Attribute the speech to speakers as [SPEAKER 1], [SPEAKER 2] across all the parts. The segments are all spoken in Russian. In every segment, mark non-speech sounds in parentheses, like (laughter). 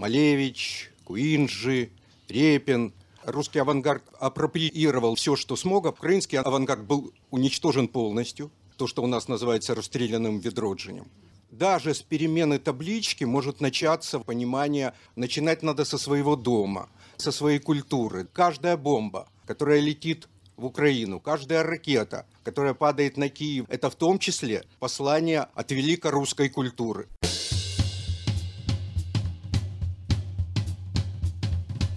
[SPEAKER 1] Малевич, Куинджи, Репин. Русский авангард апроприировал все, что смог. Украинский авангард был уничтожен полностью. То, что у нас называется расстрелянным ведроджинем. Даже с перемены таблички может начаться понимание, начинать надо со своего дома, со своей культуры. Каждая бомба, которая летит в Украину, каждая ракета, которая падает на Киев, это в том числе послание от великорусской культуры.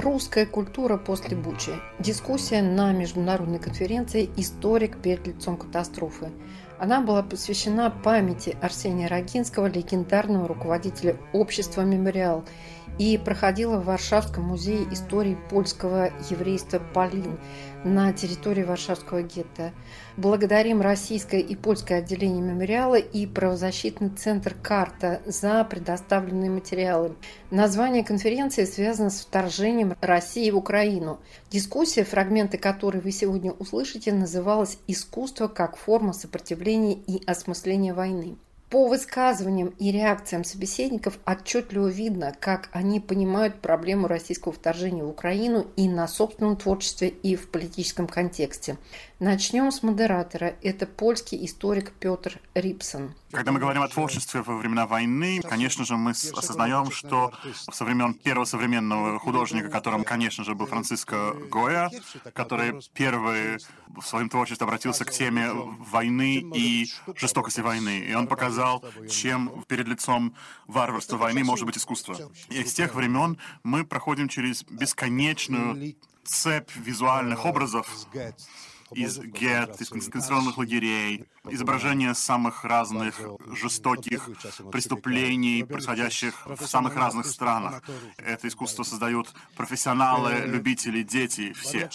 [SPEAKER 2] Русская культура после Бучи. Дискуссия на международной конференции «Историк перед лицом катастрофы». Она была посвящена памяти Арсения Рогинского, легендарного руководителя общества «Мемориал», и проходила в Варшавском музее истории польского еврейства «Полин» на территории Варшавского гетто. Благодарим российское и польское отделение мемориала и правозащитный центр «Карта» за предоставленные материалы. Название конференции связано с вторжением России в Украину. Дискуссия, фрагменты которой вы сегодня услышите, называлась «Искусство как форма сопротивления и осмысления войны». По высказываниям и реакциям собеседников отчетливо видно, как они понимают проблему российского вторжения в Украину и на собственном творчестве, и в политическом контексте. Начнем с модератора. Это польский историк Петр Рипсон.
[SPEAKER 3] Когда мы говорим о творчестве во времена войны, конечно же, мы осознаем, что со времен первого современного художника, которым, конечно же, был Франциско Гоя, который первый в своем творчестве обратился к теме войны и жестокости войны. И он показал, чем перед лицом варварства войны может быть искусство. И с тех времен мы проходим через бесконечную цепь визуальных образов, из гет, из концентрационных лагерей, изображения самых разных жестоких преступлений, происходящих в самых разных странах. Это искусство создают профессионалы, любители, дети, все.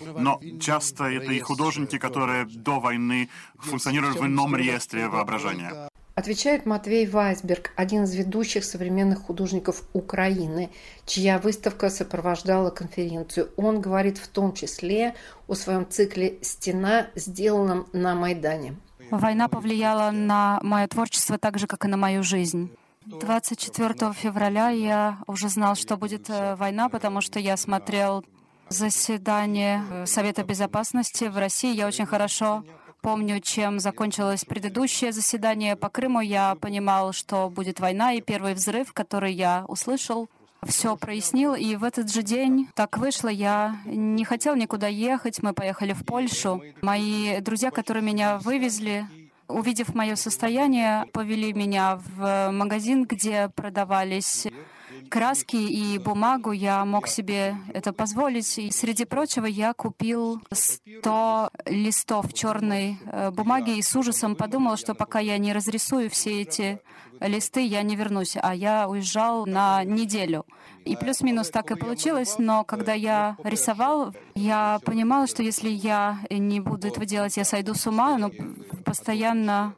[SPEAKER 3] Но часто это и художники, которые до войны функционируют в ином реестре воображения.
[SPEAKER 2] Отвечает Матвей Вайсберг, один из ведущих современных художников Украины, чья выставка сопровождала конференцию. Он говорит в том числе о своем цикле «Стена», сделанном на Майдане.
[SPEAKER 4] Война повлияла на мое творчество так же, как и на мою жизнь. 24 февраля я уже знал, что будет э, война, потому что я смотрел заседание э, Совета Безопасности в России. Я очень хорошо помню, чем закончилось предыдущее заседание по Крыму. Я понимал, что будет война, и первый взрыв, который я услышал, все прояснил. И в этот же день так вышло, я не хотел никуда ехать. Мы поехали в Польшу. Мои друзья, которые меня вывезли, увидев мое состояние, повели меня в магазин, где продавались краски и бумагу, я мог себе это позволить. И среди прочего я купил 100 листов черной э, бумаги и с ужасом подумал, что пока я не разрисую все эти листы, я не вернусь. А я уезжал на неделю. И плюс-минус так и получилось, но когда я рисовал, я понимала, что если я не буду этого делать, я сойду с ума, но постоянно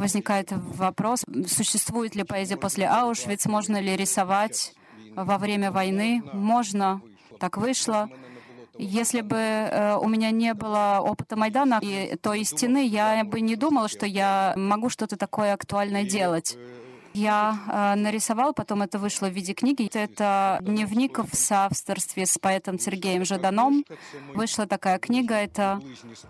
[SPEAKER 4] возникает вопрос, существует ли поэзия после Аушвиц, можно ли рисовать во время войны. Можно, так вышло. Если бы э, у меня не было опыта Майдана и той стены, я бы не думала, что я могу что-то такое актуальное делать. Я э, нарисовал, потом это вышло в виде книги. Это дневник в соавторстве с поэтом Сергеем Жаданом. Вышла такая книга. Это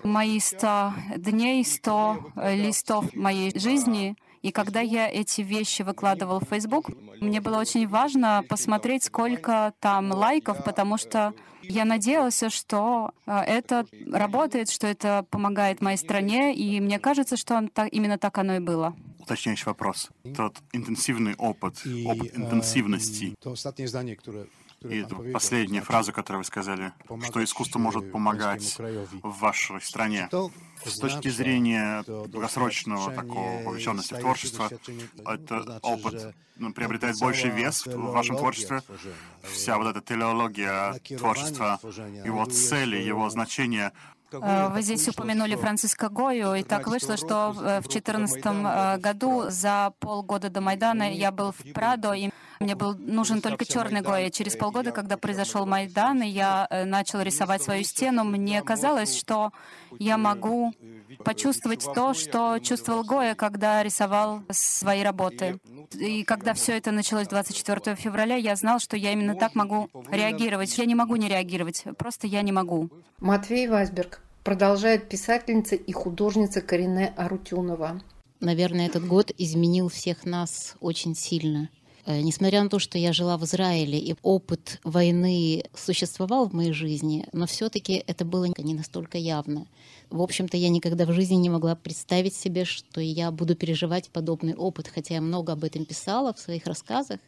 [SPEAKER 4] мои 100 дней, 100 листов моей жизни. И когда я эти вещи выкладывал в Facebook, мне было очень важно посмотреть, сколько там лайков, потому что я надеялся, что э, это работает, что это помогает моей стране, и мне кажется, что именно так оно и было
[SPEAKER 3] уточняющий вопрос. Тот интенсивный опыт, опыт интенсивности.
[SPEAKER 5] To ostatnie zdanie, które
[SPEAKER 3] И последняя фраза, которую вы сказали, что искусство может помогать в вашей стране. С точки зрения долгосрочного такого вовлеченности в творчество, это опыт ну, приобретает больший вес в вашем творчестве. Вся вот эта телеология творчества, его цели, его значения
[SPEAKER 4] Э, вы здесь упомянули Франциска Гою, и так вышло, что в 2014 э, году за полгода до Майдана я был в Прадо, и мне был нужен только черный Гоя. Через полгода, когда произошел Майдан, и я э, начал рисовать свою стену, мне казалось, что я могу почувствовать то, что чувствовал Гоя, когда рисовал свои работы. И когда все это началось 24 февраля, я знал, что я именно так могу реагировать. Я не могу не реагировать, просто я не могу.
[SPEAKER 2] Матвей Вайсберг продолжает писательница и художница Карине Арутюнова.
[SPEAKER 5] Наверное, этот год изменил всех нас очень сильно. Э, несмотря на то, что я жила в Израиле и опыт войны существовал в моей жизни, но все-таки это было не настолько явно. В общем-то, я никогда в жизни не могла представить себе, что я буду переживать подобный опыт, хотя я много об этом писала в своих рассказах.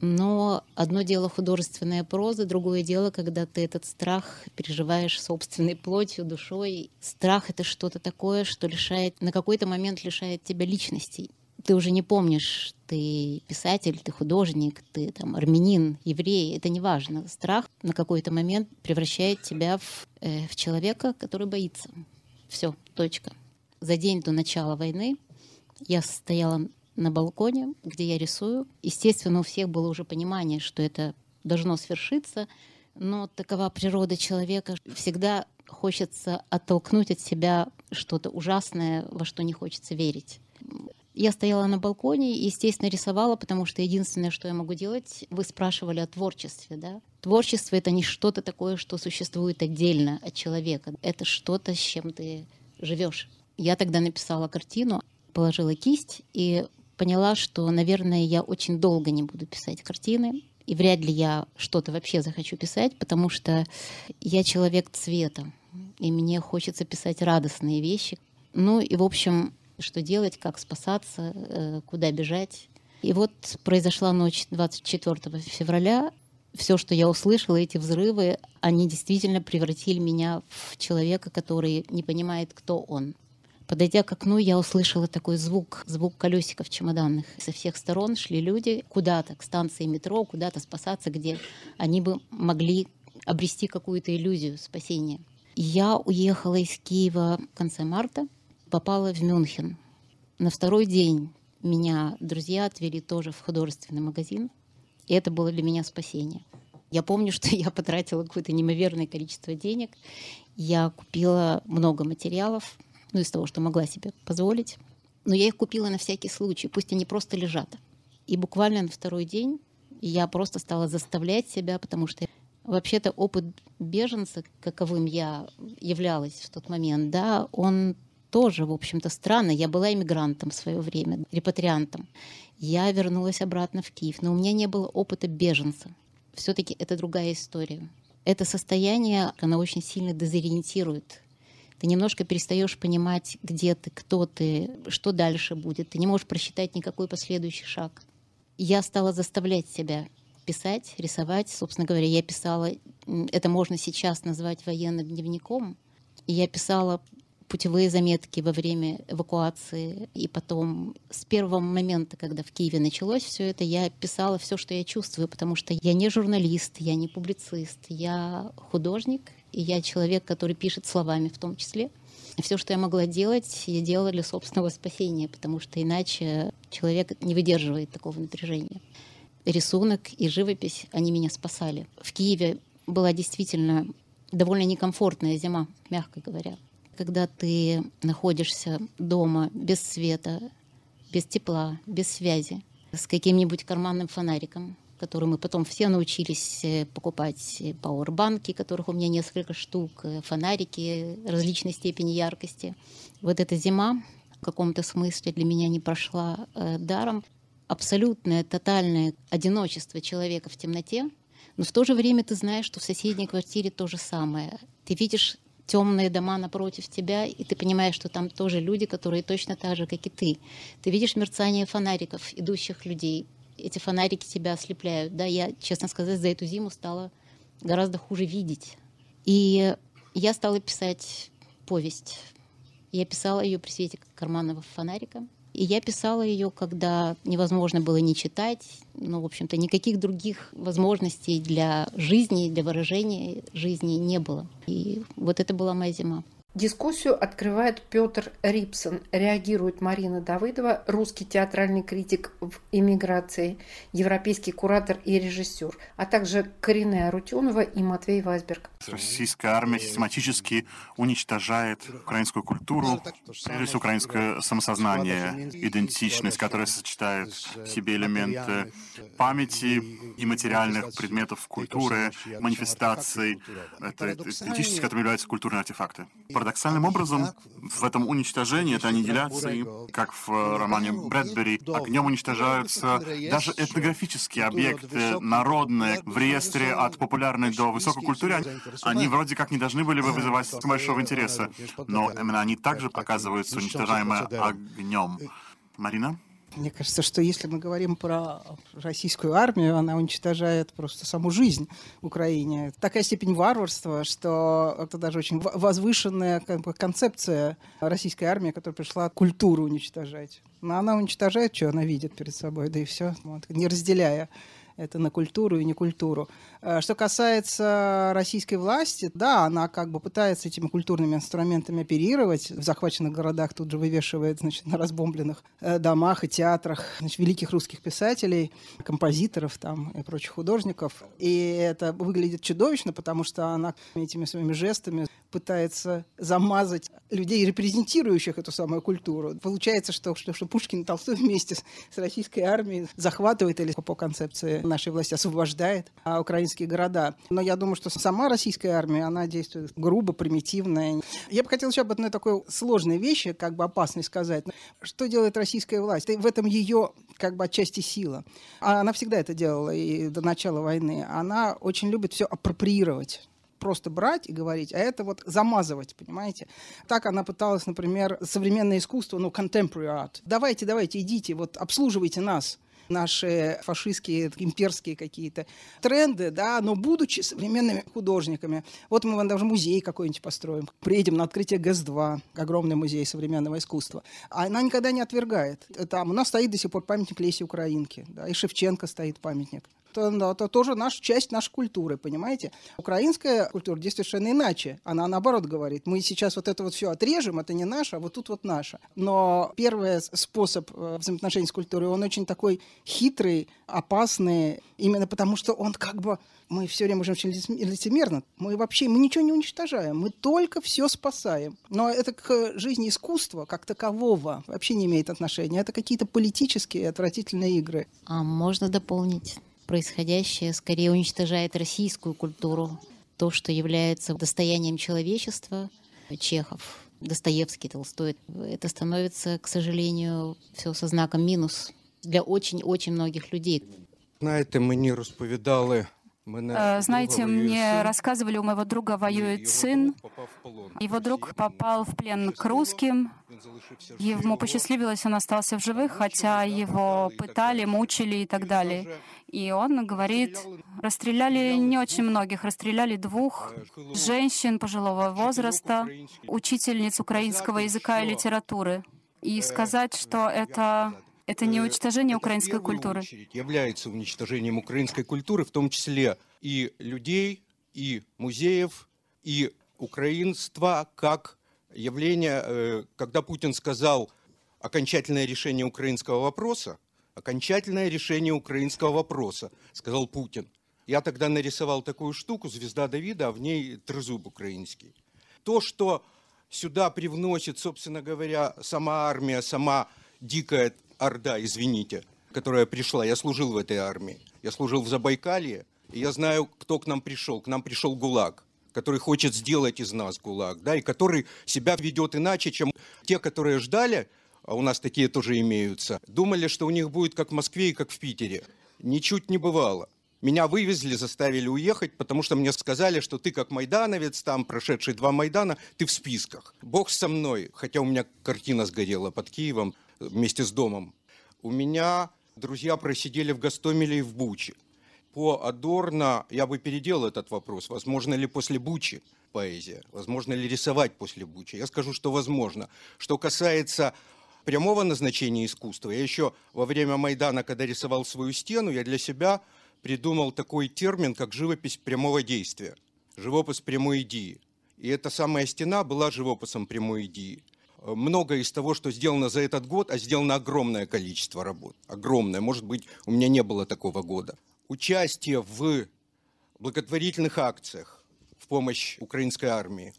[SPEAKER 5] Но одно дело художественная проза, другое дело, когда ты этот страх переживаешь собственной плотью, душой. Страх — это что-то такое, что лишает, на какой-то момент лишает тебя личности. Ты уже не помнишь, ты писатель, ты художник, ты там армянин, еврей, это не важно. Страх на какой-то момент превращает тебя в, э, в человека, который боится. Все, точка. За день до начала войны я стояла на балконе, где я рисую. Естественно, у всех было уже понимание, что это должно свершиться, но такова природа человека. Всегда хочется оттолкнуть от себя что-то ужасное, во что не хочется верить. Я стояла на балконе и, естественно, рисовала, потому что единственное, что я могу делать, вы спрашивали о творчестве, да? Творчество — это не что-то такое, что существует отдельно от человека. Это что-то, с чем ты живешь. Я тогда написала картину, положила кисть и поняла, что, наверное, я очень долго не буду писать картины, и вряд ли я что-то вообще захочу писать, потому что я человек цвета, и мне хочется писать радостные вещи. Ну и, в общем, что делать, как спасаться, э, куда бежать. И вот произошла ночь 24 февраля. Все, что я услышала, эти взрывы, они действительно превратили меня в человека, который не понимает, кто он. Подойдя к окну, я услышала такой звук, звук колесиков чемоданных. Со всех сторон шли люди куда-то, к станции метро, куда-то спасаться, где они бы могли обрести какую-то иллюзию спасения. Я уехала из Киева в конце марта, попала в Мюнхен. На второй день меня друзья отвели тоже в художественный магазин, и это было для меня спасение. Я помню, (laughs) что я потратила какое-то неимоверное количество денег. Я купила много материалов, ну, из того, что могла себе позволить. Но я их купила на всякий случай, пусть они просто лежат. И буквально на второй день я просто стала заставлять себя, потому что вообще-то опыт беженца, каковым я являлась в тот момент, да, он тоже, в общем-то, странно. Я была иммигрантом в свое время, репатриантом. Я вернулась обратно в Киев, но у меня не было опыта беженца. Все-таки это другая история. Это состояние, оно очень сильно дезориентирует. Ты немножко перестаешь понимать, где ты, кто ты, что дальше будет. Ты не можешь просчитать никакой последующий шаг. Я стала заставлять себя писать, рисовать. Собственно говоря, я писала, это можно сейчас назвать военным дневником. Я писала путевые заметки во время эвакуации. И потом с первого момента, когда в Киеве началось все это, я писала все, что я чувствую, потому что я не журналист, я не публицист, я художник, и я человек, который пишет словами в том числе. Все, что я могла делать, я делала для собственного спасения, потому что иначе человек не выдерживает такого напряжения. Рисунок и живопись, они меня спасали. В Киеве была действительно довольно некомфортная зима, мягко говоря когда ты находишься дома без света, без тепла, без связи, с каким-нибудь карманным фонариком, который мы потом все научились э, покупать пауэрбанки, которых у меня несколько штук, э, фонарики различной степени яркости. Вот эта зима в каком-то смысле для меня не прошла э, даром. Абсолютное, тотальное одиночество человека в темноте, но в то же время ты знаешь, что в соседней квартире то же самое. Ты видишь темные дома напротив тебя, и ты понимаешь, что там тоже люди, которые точно так же, как и ты. Ты видишь мерцание фонариков, идущих людей, эти фонарики тебя ослепляют. Да, я, честно сказать, за эту зиму стала гораздо хуже видеть. И я стала писать повесть. Я писала ее при свете карманного фонарика. И я писала ее, когда невозможно было не читать, ну, в общем-то, никаких других возможностей для жизни, для выражения жизни не было. И вот это была моя зима.
[SPEAKER 2] Дискуссию открывает Петр Рипсон, реагирует Марина Давыдова, русский театральный критик в эмиграции, европейский куратор и режиссер, а также Коренная Арутюнова и Матвей Вайсберг.
[SPEAKER 3] Российская армия систематически уничтожает украинскую культуру, прежде всего украинское самосознание, идентичность, которая сочетает в себе элементы памяти и материальных предметов культуры, манифестаций. Это идентичность, которая является культурные артефакты Парадоксальным образом, в этом уничтожении, этой аннигиляции, как в романе Брэдбери, огнем уничтожаются даже этнографические объекты, народные, в реестре от популярной до высокой культуры, они вроде как не должны были бы вызывать большого интереса, но именно они также показываются уничтожаемые огнем. Марина?
[SPEAKER 6] Мне кажется, что если мы говорим про российскую армию, она уничтожает просто саму жизнь Украине. Такая степень варварства, что это даже очень возвышенная как бы, концепция российской армии, которая пришла культуру уничтожать. Но она уничтожает, что она видит перед собой, да и все, вот, не разделяя это на культуру и не культуру. Э, что касается российской власти, да, она как бы пытается этими культурными инструментами оперировать. В захваченных городах тут же вывешивает значит, на разбомбленных э, домах и театрах значит, великих русских писателей, композиторов там, и прочих художников. И это выглядит чудовищно, потому что она этими своими жестами пытается замазать людей, репрезентирующих эту самую культуру. Получается, что, что, что Пушкин и Толстой вместе с, с российской армией захватывает или по концепции нашей власти освобождает а, украинские города. Но я думаю, что сама российская армия, она действует грубо, примитивно. Я бы хотел еще об одной такой сложной вещи, как бы опасной сказать. Что делает российская власть? В этом ее как бы отчасти сила. А она всегда это делала и до начала войны. Она очень любит все апроприировать просто брать и говорить, а это вот замазывать, понимаете? Так она пыталась, например, современное искусство, ну, contemporary art. Давайте, давайте, идите, вот обслуживайте нас наши фашистские, имперские какие-то тренды, да, но будучи современными художниками. Вот мы вам даже музей какой-нибудь построим. Приедем на открытие ГЭС-2, огромный музей современного искусства. А она никогда не отвергает. Там у нас стоит до сих пор памятник Лесе Украинки, да, и Шевченко стоит памятник это, это тоже наша часть нашей культуры, понимаете? Украинская культура действует совершенно иначе. Она наоборот говорит, мы сейчас вот это вот все отрежем, это не наше, а вот тут вот наше. Но первый способ э, взаимоотношений с культурой, он очень такой хитрый, опасный, именно потому что он как бы мы все время уже очень лицемерно. Мы вообще мы ничего не уничтожаем, мы только все спасаем. Но это к жизни искусства как такового вообще не имеет отношения. Это какие-то политические отвратительные игры.
[SPEAKER 5] А можно дополнить? происходящее скорее уничтожает российскую культуру, то, что является достоянием человечества, Чехов, Достоевский, Толстой. Это становится, к сожалению, все со знаком минус для очень-очень многих людей.
[SPEAKER 1] Знаете,
[SPEAKER 4] Э, знаете, мне рассказывали, у моего друга воюет сын. Его друг попал в плен к русским. Ему посчастливилось, он остался в живых, хотя его пытали, мучили и так далее. И он говорит, расстреляли не очень многих, расстреляли двух женщин пожилого возраста, учительниц украинского языка и литературы. И сказать, что это это не уничтожение украинской культуры.
[SPEAKER 1] Является уничтожением украинской культуры, в том числе и людей, и музеев, и украинства как явление, э, когда Путин сказал окончательное решение украинского вопроса, окончательное решение украинского вопроса, сказал Путин. Я тогда нарисовал такую штуку, звезда Давида, а в ней трезуб украинский. То, что сюда привносит, собственно говоря, сама армия, сама дикая орда, извините, которая пришла. Я служил в этой армии. Я служил в Забайкалье, и я знаю, кто к нам пришел. К нам пришел ГУЛАГ который хочет сделать из нас ГУЛАГ, да, и который себя ведет иначе, чем те, которые ждали, а у нас такие тоже имеются, думали, что у них будет как в Москве и как в Питере. Ничуть не бывало. Меня вывезли, заставили уехать, потому что мне сказали, что ты как майдановец, там прошедший два Майдана, ты в списках. Бог со мной, хотя у меня картина сгорела под Киевом вместе с домом. У меня друзья просидели в Гастомеле и в Буче. По Адорно я бы переделал этот вопрос. Возможно ли после Бучи поэзия? Возможно ли рисовать после Бучи? Я скажу, что возможно. Что касается прямого назначения искусства, я еще во время Майдана, когда рисовал свою стену, я для себя придумал такой термин, как живопись прямого действия, живопись прямой идеи. И эта самая стена была живописом прямой идеи. Многое из того, что сделано за этот год, а сделано огромное количество работ. Огромное. Может быть, у меня не было такого года. Участие в благотворительных акциях в помощь украинской армии.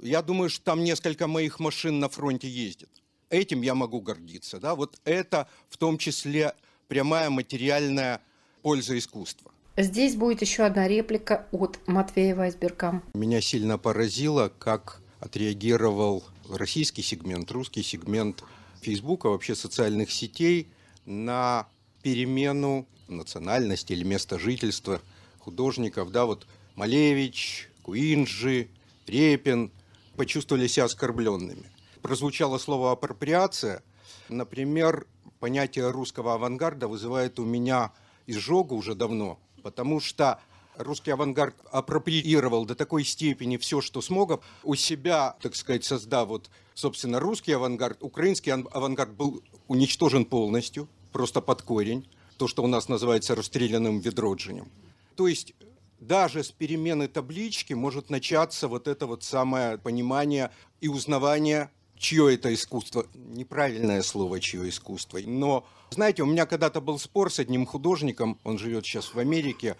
[SPEAKER 1] Я думаю, что там несколько моих машин на фронте ездят. Этим я могу гордиться. Да? Вот это в том числе прямая материальная польза искусства.
[SPEAKER 2] Здесь будет еще одна реплика от Матвея Вайсберга.
[SPEAKER 1] Меня сильно поразило, как отреагировал российский сегмент, русский сегмент Фейсбука, вообще социальных сетей на перемену национальности или места жительства художников. Да, вот Малевич, Куинджи, Репин почувствовали себя оскорбленными. Прозвучало слово «апроприация». Например, понятие русского авангарда вызывает у меня изжогу уже давно, потому что русский авангард апроприировал до такой степени все, что смог, у себя, так сказать, создав вот, собственно, русский авангард, украинский авангард был уничтожен полностью, просто под корень, то, что у нас называется расстрелянным ведродженем. То есть даже с перемены таблички может начаться вот это вот самое понимание и узнавание чье это искусство. Неправильное слово, чье искусство. Но, знаете, у меня когда-то был спор с одним художником, он живет сейчас в Америке,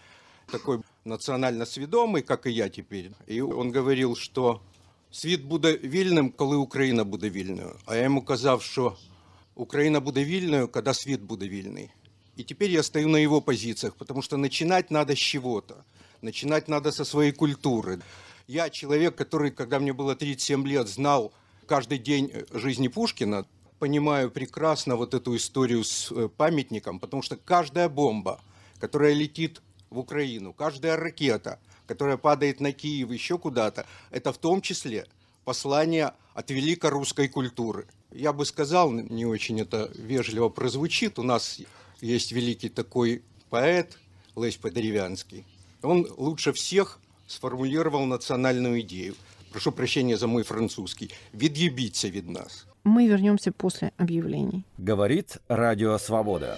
[SPEAKER 1] такой национально свідомий, как и я теперь. И он говорил, что світ буде вільним, коли Україна буде вільною. А я йому казав, що Україна буде вільною, когда світ буде вільний. И теперь я стою на его позициях, потому что начинать надо с чего-то. Начинать надо со своей культуры. Я человек, который, когда мне было 37 лет, знал каждый день жизни Пушкина, понимаю прекрасно вот эту историю с памятником, потому что каждая бомба, которая летит в Украину, каждая ракета, которая падает на Киев, еще куда-то, это в том числе послание от великой русской культуры. Я бы сказал, не очень это вежливо прозвучит, у нас есть великий такой поэт Лесь Подеревянский. Он лучше всех сформулировал национальную идею. Прошу прощения за мой французский. Від'їбіться від нас.
[SPEAKER 2] Мы вернемся после объявлений.
[SPEAKER 7] Говорит Радио Свобода.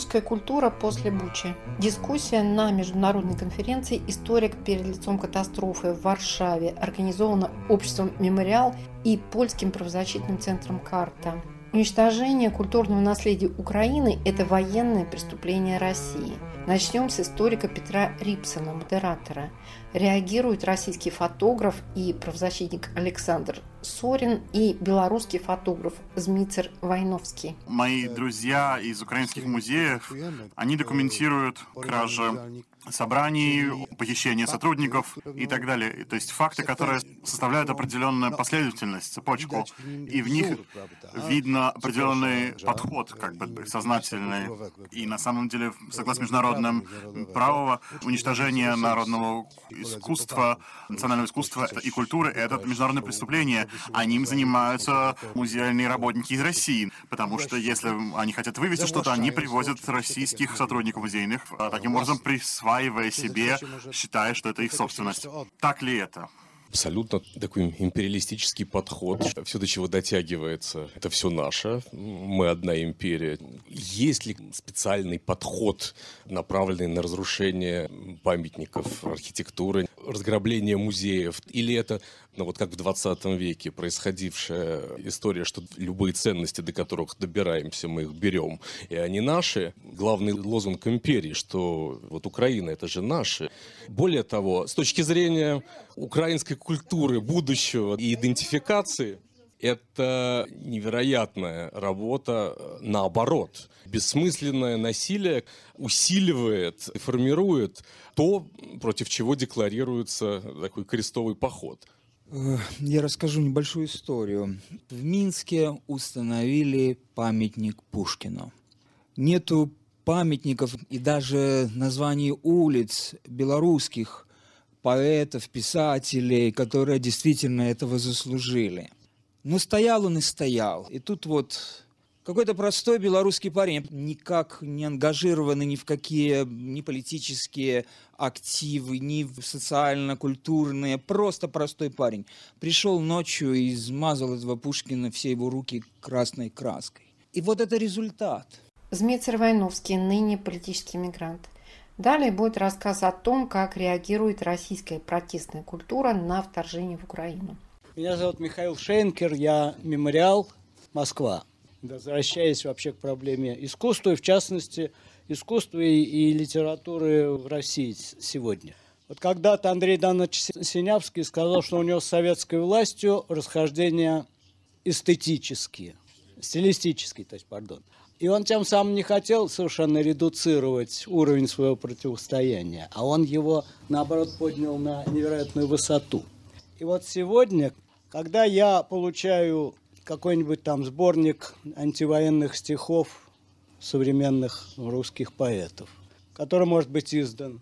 [SPEAKER 2] Русская культура после Бучи. Дискуссия на международной конференции «Историк перед лицом катастрофы» в Варшаве организована обществом «Мемориал» и Польским правозащитным центром «Карта». Уничтожение культурного наследия Украины – это военное преступление России. Начнем с историка Петра Рипсона, модератора. Реагирует российский фотограф и правозащитник Александр Сорин и белорусский фотограф Змицер Войновский.
[SPEAKER 3] Мои друзья из украинских музеев, они документируют кражи собраний, похищение сотрудников и так далее. То есть факты, которые составляют определенную последовательность, цепочку, и в них видно определенный подход, как бы сознательный. И на самом деле, согласно международным правом, уничтожение народного искусства, национального искусства и культуры — это международное преступление. А ним занимаются музейные работники из России, потому что если они хотят вывести что-то, они привозят российских сотрудников музейных, а таким образом присваивая себе, считая, что это их собственность. Так ли это?
[SPEAKER 8] абсолютно такой империалистический подход. Все, до чего дотягивается, это все наше. Мы одна империя. Есть ли специальный подход, направленный на разрушение памятников архитектуры? разграбление музеев, или это, ну вот как в 20 веке происходившая история, что любые ценности, до которых добираемся, мы их берем, и они наши. Главный лозунг империи, что вот Украина это же наши. Более того, с точки зрения украинской культуры, будущего и идентификации, это невероятная работа наоборот. Бессмысленное насилие усиливает, формирует то, против чего декларируется такой крестовый поход.
[SPEAKER 9] Я расскажу небольшую историю. В Минске установили памятник Пушкину. Нету памятников и даже названий улиц белорусских поэтов, писателей, которые действительно этого заслужили. Но стоял он и стоял. И тут вот какой-то простой белорусский парень, никак не ангажированный ни в какие ни политические активы, ни в социально-культурные, просто простой парень. Пришел ночью и измазал этого Пушкина все его руки красной краской. И вот это результат.
[SPEAKER 2] Змейцер Войновский, ныне политический мигрант. Далее будет рассказ о том, как реагирует российская протестная культура на вторжение в Украину.
[SPEAKER 10] Меня зовут Михаил Шейнкер, я мемориал Москва. Возвращаясь вообще к проблеме искусства, и в частности искусства и, и литературы в России сегодня. Вот когда-то Андрей Данович Синявский сказал, что у него с советской властью расхождения эстетические, стилистические, то есть, пардон. И он тем самым не хотел совершенно редуцировать уровень своего противостояния, а он его, наоборот, поднял на невероятную высоту. И вот сегодня, когда я получаю какой-нибудь там сборник антивоенных стихов современных русских поэтов, который может быть издан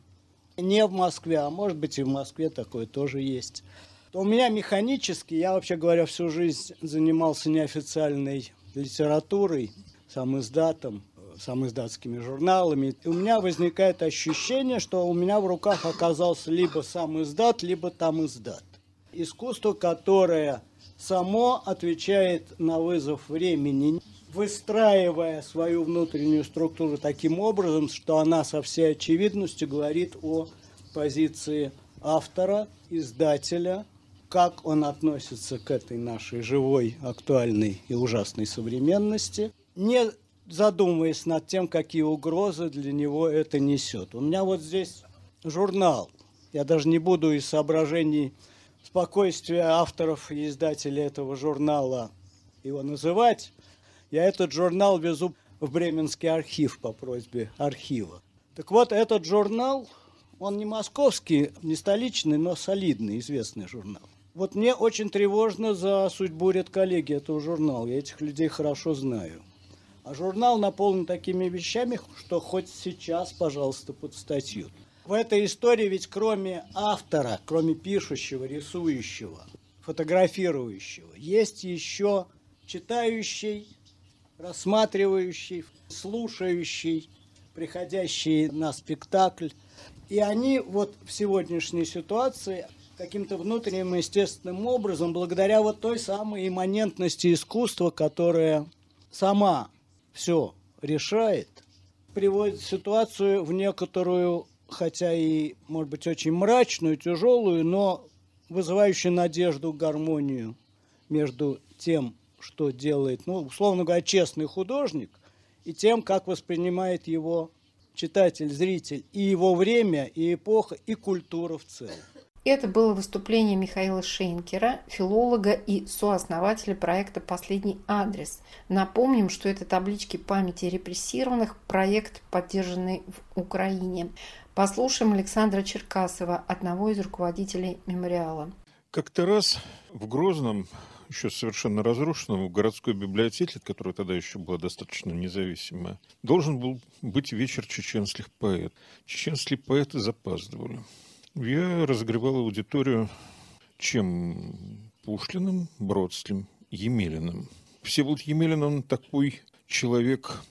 [SPEAKER 10] не в Москве, а может быть и в Москве такое тоже есть, то у меня механически, я вообще говоря всю жизнь занимался неофициальной литературой, сам издатом, сам издатскими журналами. И у меня возникает ощущение, что у меня в руках оказался либо сам издат, либо там издат. Искусство, которое само отвечает на вызов времени, выстраивая свою внутреннюю структуру таким образом, что она со всей очевидностью говорит о позиции автора, издателя, как он относится к этой нашей живой, актуальной и ужасной современности, не задумываясь над тем, какие угрозы для него это несет. У меня вот здесь журнал. Я даже не буду из соображений спокойствия авторов и издателей этого журнала его называть. Я этот журнал везу в Бременский архив по просьбе архива. Так вот, этот журнал, он не московский, не столичный, но солидный, известный журнал. Вот мне очень тревожно за судьбу редколлегии этого журнала. Я этих людей хорошо знаю. А журнал наполнен такими вещами, что хоть сейчас, пожалуйста, под статью. В этой истории ведь кроме автора, кроме пишущего, рисующего, фотографирующего, есть еще читающий, рассматривающий, слушающий, приходящий на спектакль. И они вот в сегодняшней ситуации каким-то внутренним естественным образом, благодаря вот той самой имманентности искусства, которая сама все решает, приводит ситуацию в некоторую, хотя и, может быть, очень мрачную, тяжелую, но вызывающую надежду, гармонию между тем, что делает, ну, условно говоря, честный художник, и тем, как воспринимает его читатель, зритель, и его время, и эпоха, и культура в целом.
[SPEAKER 2] Это было выступление Михаила Шейнкера, филолога и сооснователя проекта «Последний адрес». Напомним, что это таблички памяти репрессированных, проект, поддержанный в Украине. Послушаем Александра Черкасова, одного из руководителей мемориала.
[SPEAKER 11] Как-то раз в Грозном, еще совершенно разрушенном, в городской библиотеке, которая тогда еще была достаточно независимая, должен был быть вечер чеченских поэтов. Чеченские поэты запаздывали. Я разогревал аудиторию чем Пушкиным, Бродским, Емелиным. Всеволод Емелин, он такой человек,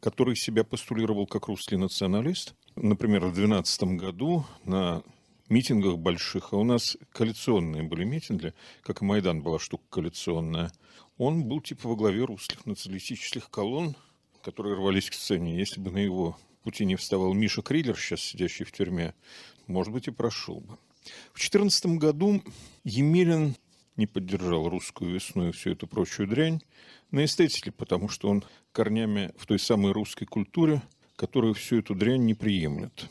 [SPEAKER 11] который себя постулировал как русский националист. Например, в 2012 году на митингах больших, а у нас коалиционные были митинги, как и Майдан была штука коалиционная, он был типа во главе русских националистических колонн, которые рвались к сцене. Если бы на его пути не вставал Миша Криллер, сейчас сидящий в тюрьме, может быть, и прошел бы. В 2014 году Емелин не поддержал русскую весну и всю эту прочую дрянь на эстетике, потому что он корнями в той самой русской культуре, которая всю эту дрянь не приемлет.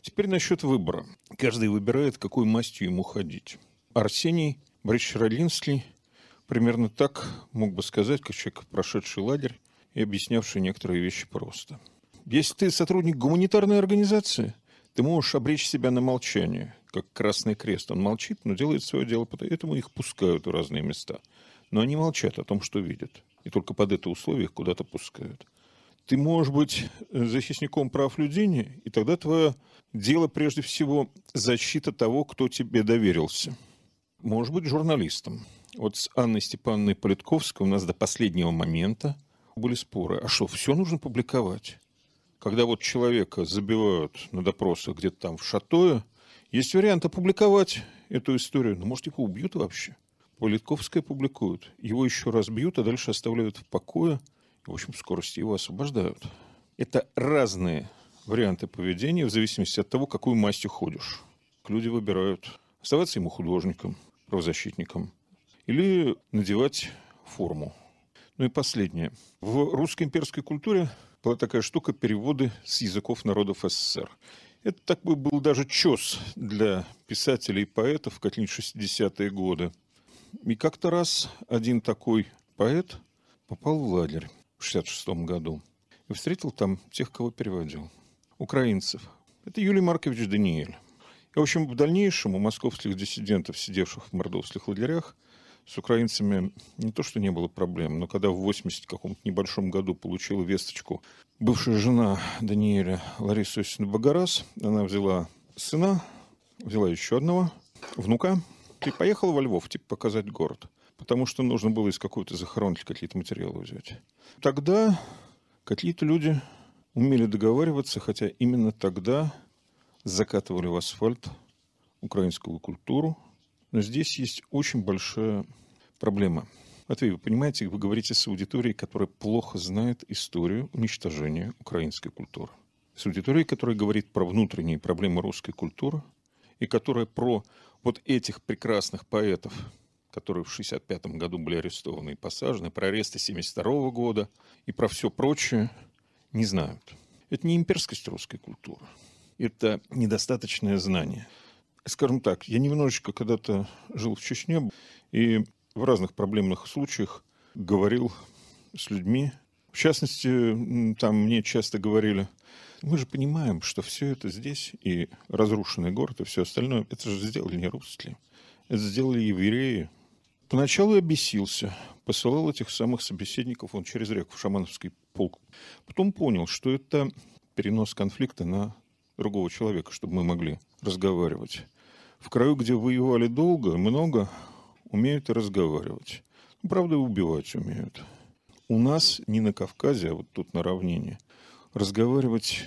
[SPEAKER 11] Теперь насчет выбора. Каждый выбирает, какой мастью ему ходить. Арсений Борисович примерно так мог бы сказать, как человек, прошедший лагерь и объяснявший некоторые вещи просто. Если ты сотрудник гуманитарной организации, ты можешь обречь себя на молчание, как Красный Крест. Он молчит, но делает свое дело, поэтому их пускают в разные места. Но они молчат о том, что видят. И только под это условие их куда-то пускают. Ты можешь быть защитником прав людей, и тогда твое дело прежде всего защита того, кто тебе доверился. Можешь быть журналистом. Вот с Анной Степановной Политковской у нас до последнего момента были споры. А что, все нужно публиковать? Когда вот человека забивают на допросах где-то там в Шатое, есть вариант опубликовать эту историю. Но, может, его убьют вообще. Политковская публикуют. Его еще раз бьют, а дальше оставляют в покое. В общем, скорости его освобождают. Это разные варианты поведения в зависимости от того, какую мастью ходишь. Люди выбирают оставаться ему художником, правозащитником или надевать форму. Ну и последнее. В русской имперской культуре была такая штука переводы с языков народов СССР. Это такой был даже чес для писателей и поэтов какие-нибудь 60-е годы. И как-то раз один такой поэт попал в лагерь в 66 году и встретил там тех, кого переводил. Украинцев. Это Юлий Маркович Даниэль. И, в общем, в дальнейшем у московских диссидентов, сидевших в мордовских лагерях, с украинцами не то, что не было проблем, но когда в 80 каком-то небольшом году получила весточку бывшая жена Даниэля Лариса Осина Багарас, она взяла сына, взяла еще одного внука и поехала во Львов, типа, показать город. Потому что нужно было из какой-то захоронки какие-то материалы взять. Тогда какие-то люди умели договариваться, хотя именно тогда закатывали в асфальт украинскую культуру. Но здесь есть очень большая проблема. Матвей, вы понимаете, вы говорите с аудиторией, которая плохо знает историю уничтожения украинской культуры. С аудиторией, которая говорит про внутренние проблемы русской культуры, и которая про вот этих прекрасных поэтов, которые в 1965 году были арестованы и посажены, про аресты 1972 года и про все прочее, не знают. Это не имперскость русской культуры. Это недостаточное знание. Скажем так, я немножечко когда-то жил в Чечне и в разных проблемных случаях говорил с людьми. В частности, там мне часто говорили, мы же понимаем, что все это здесь, и разрушенный город, и все остальное, это же сделали не русские. Это сделали евреи. Поначалу я бесился, посылал этих самых собеседников он через реку в Шамановский полк. Потом понял, что это перенос конфликта на другого человека, чтобы мы могли разговаривать. В краю, где воевали долго, много, умеют и разговаривать. Ну, правда, и убивать умеют. У нас не на Кавказе, а вот тут на равнине. Разговаривать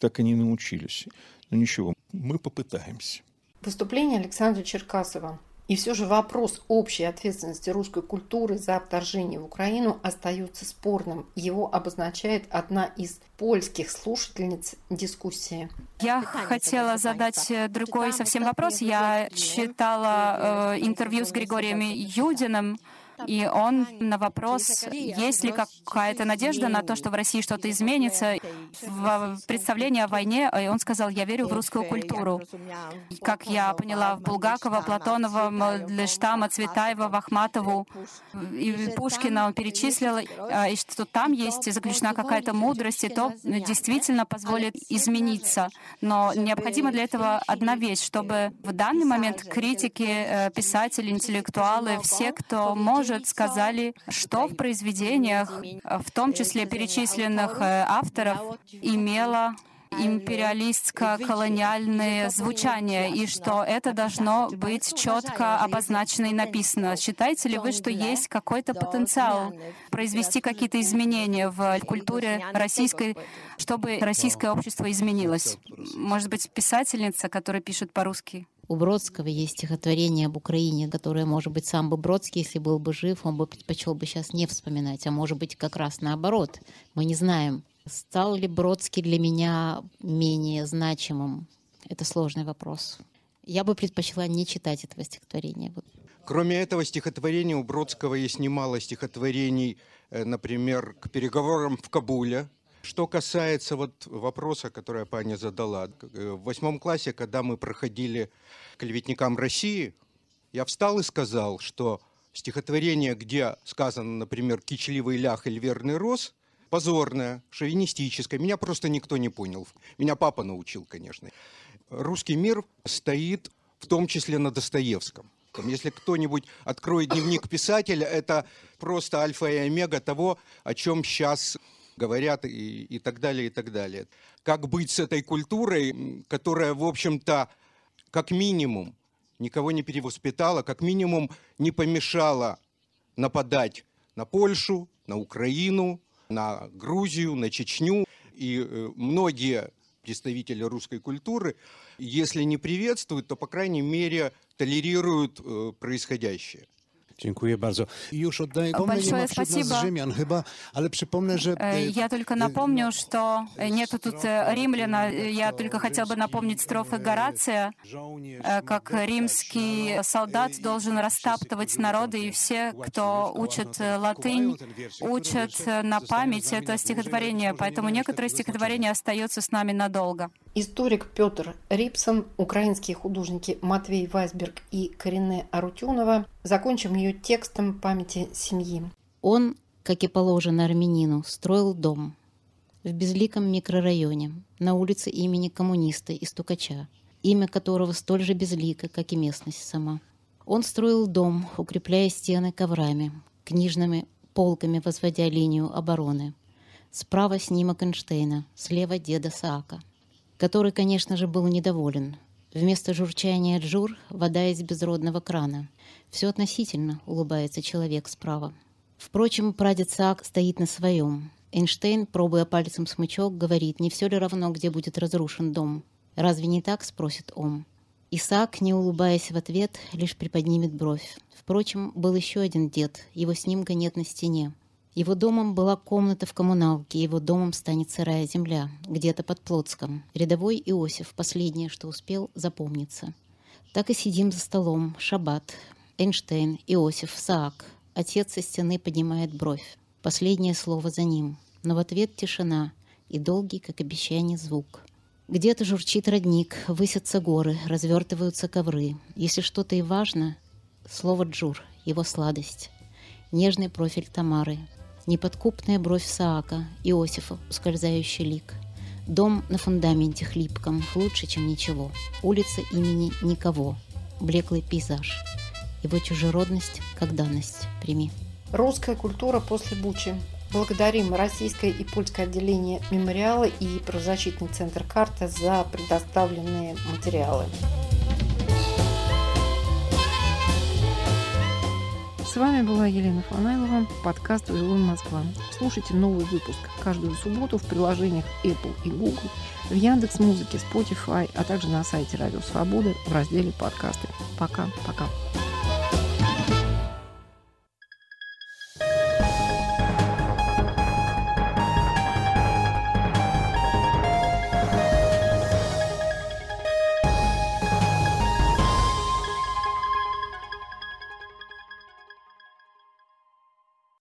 [SPEAKER 11] так и не научились. Но ничего, мы попытаемся.
[SPEAKER 2] Выступление Александра Черкасова. И все же вопрос общей ответственности русской культуры за вторжение в Украину остается спорным. Его обозначает одна из польских слушательниц дискуссии.
[SPEAKER 4] Я хотела задать другой совсем вопрос. Я читала э, интервью с Григорием Юдиным, и он на вопрос, есть ли какая-то надежда на то, что в России что-то изменится, в представлении о войне, и он сказал, я верю в русскую культуру. Как я поняла, в Булгакова, Платонова, Мандельштама, Цветаева, Вахматову и Пушкина он перечислил, и что там есть заключена какая-то мудрость, и то действительно позволит измениться. Но необходима для этого одна вещь, чтобы в данный момент критики, э, писатели, интеллектуалы, все, кто может может, сказали, что в произведениях, в том числе перечисленных э, авторов, имело империалистско-колониальное звучание, и что это должно быть четко обозначено и написано. Считаете ли вы, что есть какой-то потенциал произвести какие-то изменения в культуре российской, чтобы российское общество изменилось? Может быть, писательница, которая пишет по-русски?
[SPEAKER 5] У Бродского есть стихотворение об Украине, которое, может быть, сам бы Бродский, если был бы жив, он бы предпочел бы сейчас не вспоминать, а может быть, как раз наоборот. Мы не знаем, стал ли Бродский для меня менее значимым. Это сложный вопрос. Я бы предпочла не читать этого стихотворения.
[SPEAKER 1] Кроме этого стихотворения у Бродского есть немало стихотворений, э, например, к переговорам в Кабуле. Что касается вот вопроса, который паня задала, э, в восьмом классе, когда мы проходили клеветникам России, я встал и сказал, что стихотворение, где сказано, например, «кичливый лях или верный роз», позорное, шовинистическое. Меня просто никто не понял. Меня папа научил, конечно. Русский мир стоит в том числе на Достоевском. Если кто-нибудь откроет дневник писателя, это просто альфа и омега того, о чем сейчас говорят и, и так далее, и так далее. Как быть с этой культурой, которая, в общем-то, как минимум, никого не перевоспитала, как минимум не помешала нападать на Польшу, на Украину, на Грузию, на Чечню. И э, многие представители русской культуры, если не приветствуют, то, по крайней мере, толерируют э, происходящее.
[SPEAKER 12] Dziękuję bardzo. Już oddaję ma wśród nas Rzymian chyba, ale przypомнę, że...
[SPEAKER 4] Я только напомню, что нету тут римляна. Я только хотел бы напомнить строфы Горация, как римский солдат должен растаптывать народы, и все, кто учат латынь, учат на память это стихотворение. Поэтому некоторые стихотворения остаются с нами надолго.
[SPEAKER 2] Историк Петр Рипсон, украинские художники Матвей Вайсберг и Корине Арутюнова. Закончим ее текстом памяти семьи.
[SPEAKER 5] Он, как и положено армянину, строил дом в безликом микрорайоне на улице имени коммуниста и стукача, имя которого столь же безлико, как и местность сама. Он строил дом, укрепляя стены коврами, книжными полками возводя линию обороны. Справа снимок Эйнштейна, слева деда Саака — который, конечно же, был недоволен. Вместо журчания джур — вода из безродного крана. Все относительно, улыбается человек справа. Впрочем, прадед Саак стоит на своем. Эйнштейн, пробуя пальцем смычок, говорит, не все ли равно, где будет разрушен дом. «Разве не так?» — спросит он. Исаак, не улыбаясь в ответ, лишь приподнимет бровь. Впрочем, был еще один дед, его снимка нет на стене. Его домом была комната в коммуналке, его домом станет сырая земля, где-то под Плотском. Рядовой Иосиф, последнее, что успел, запомниться. Так и сидим за столом. Шаббат, Эйнштейн, Иосиф, Саак. Отец со стены поднимает бровь. Последнее слово за ним. Но в ответ тишина и долгий, как обещание, звук. Где-то журчит родник, высятся горы, развертываются ковры. Если что-то и важно, слово «джур», его сладость. Нежный профиль Тамары, неподкупная бровь Саака, Иосифа, ускользающий лик. Дом на фундаменте хлипком, лучше, чем ничего. Улица имени никого, блеклый пейзаж. Его чужеродность как данность прими.
[SPEAKER 2] Русская культура после Бучи. Благодарим российское и польское отделение мемориала и правозащитный центр «Карта» за предоставленные материалы. С вами была Елена Фанайлова, подкаст «Вавилон Москва». Слушайте новый выпуск каждую субботу в приложениях Apple и Google, в Яндекс Музыке, Spotify, а также на сайте Радио Свободы в разделе «Подкасты». Пока-пока.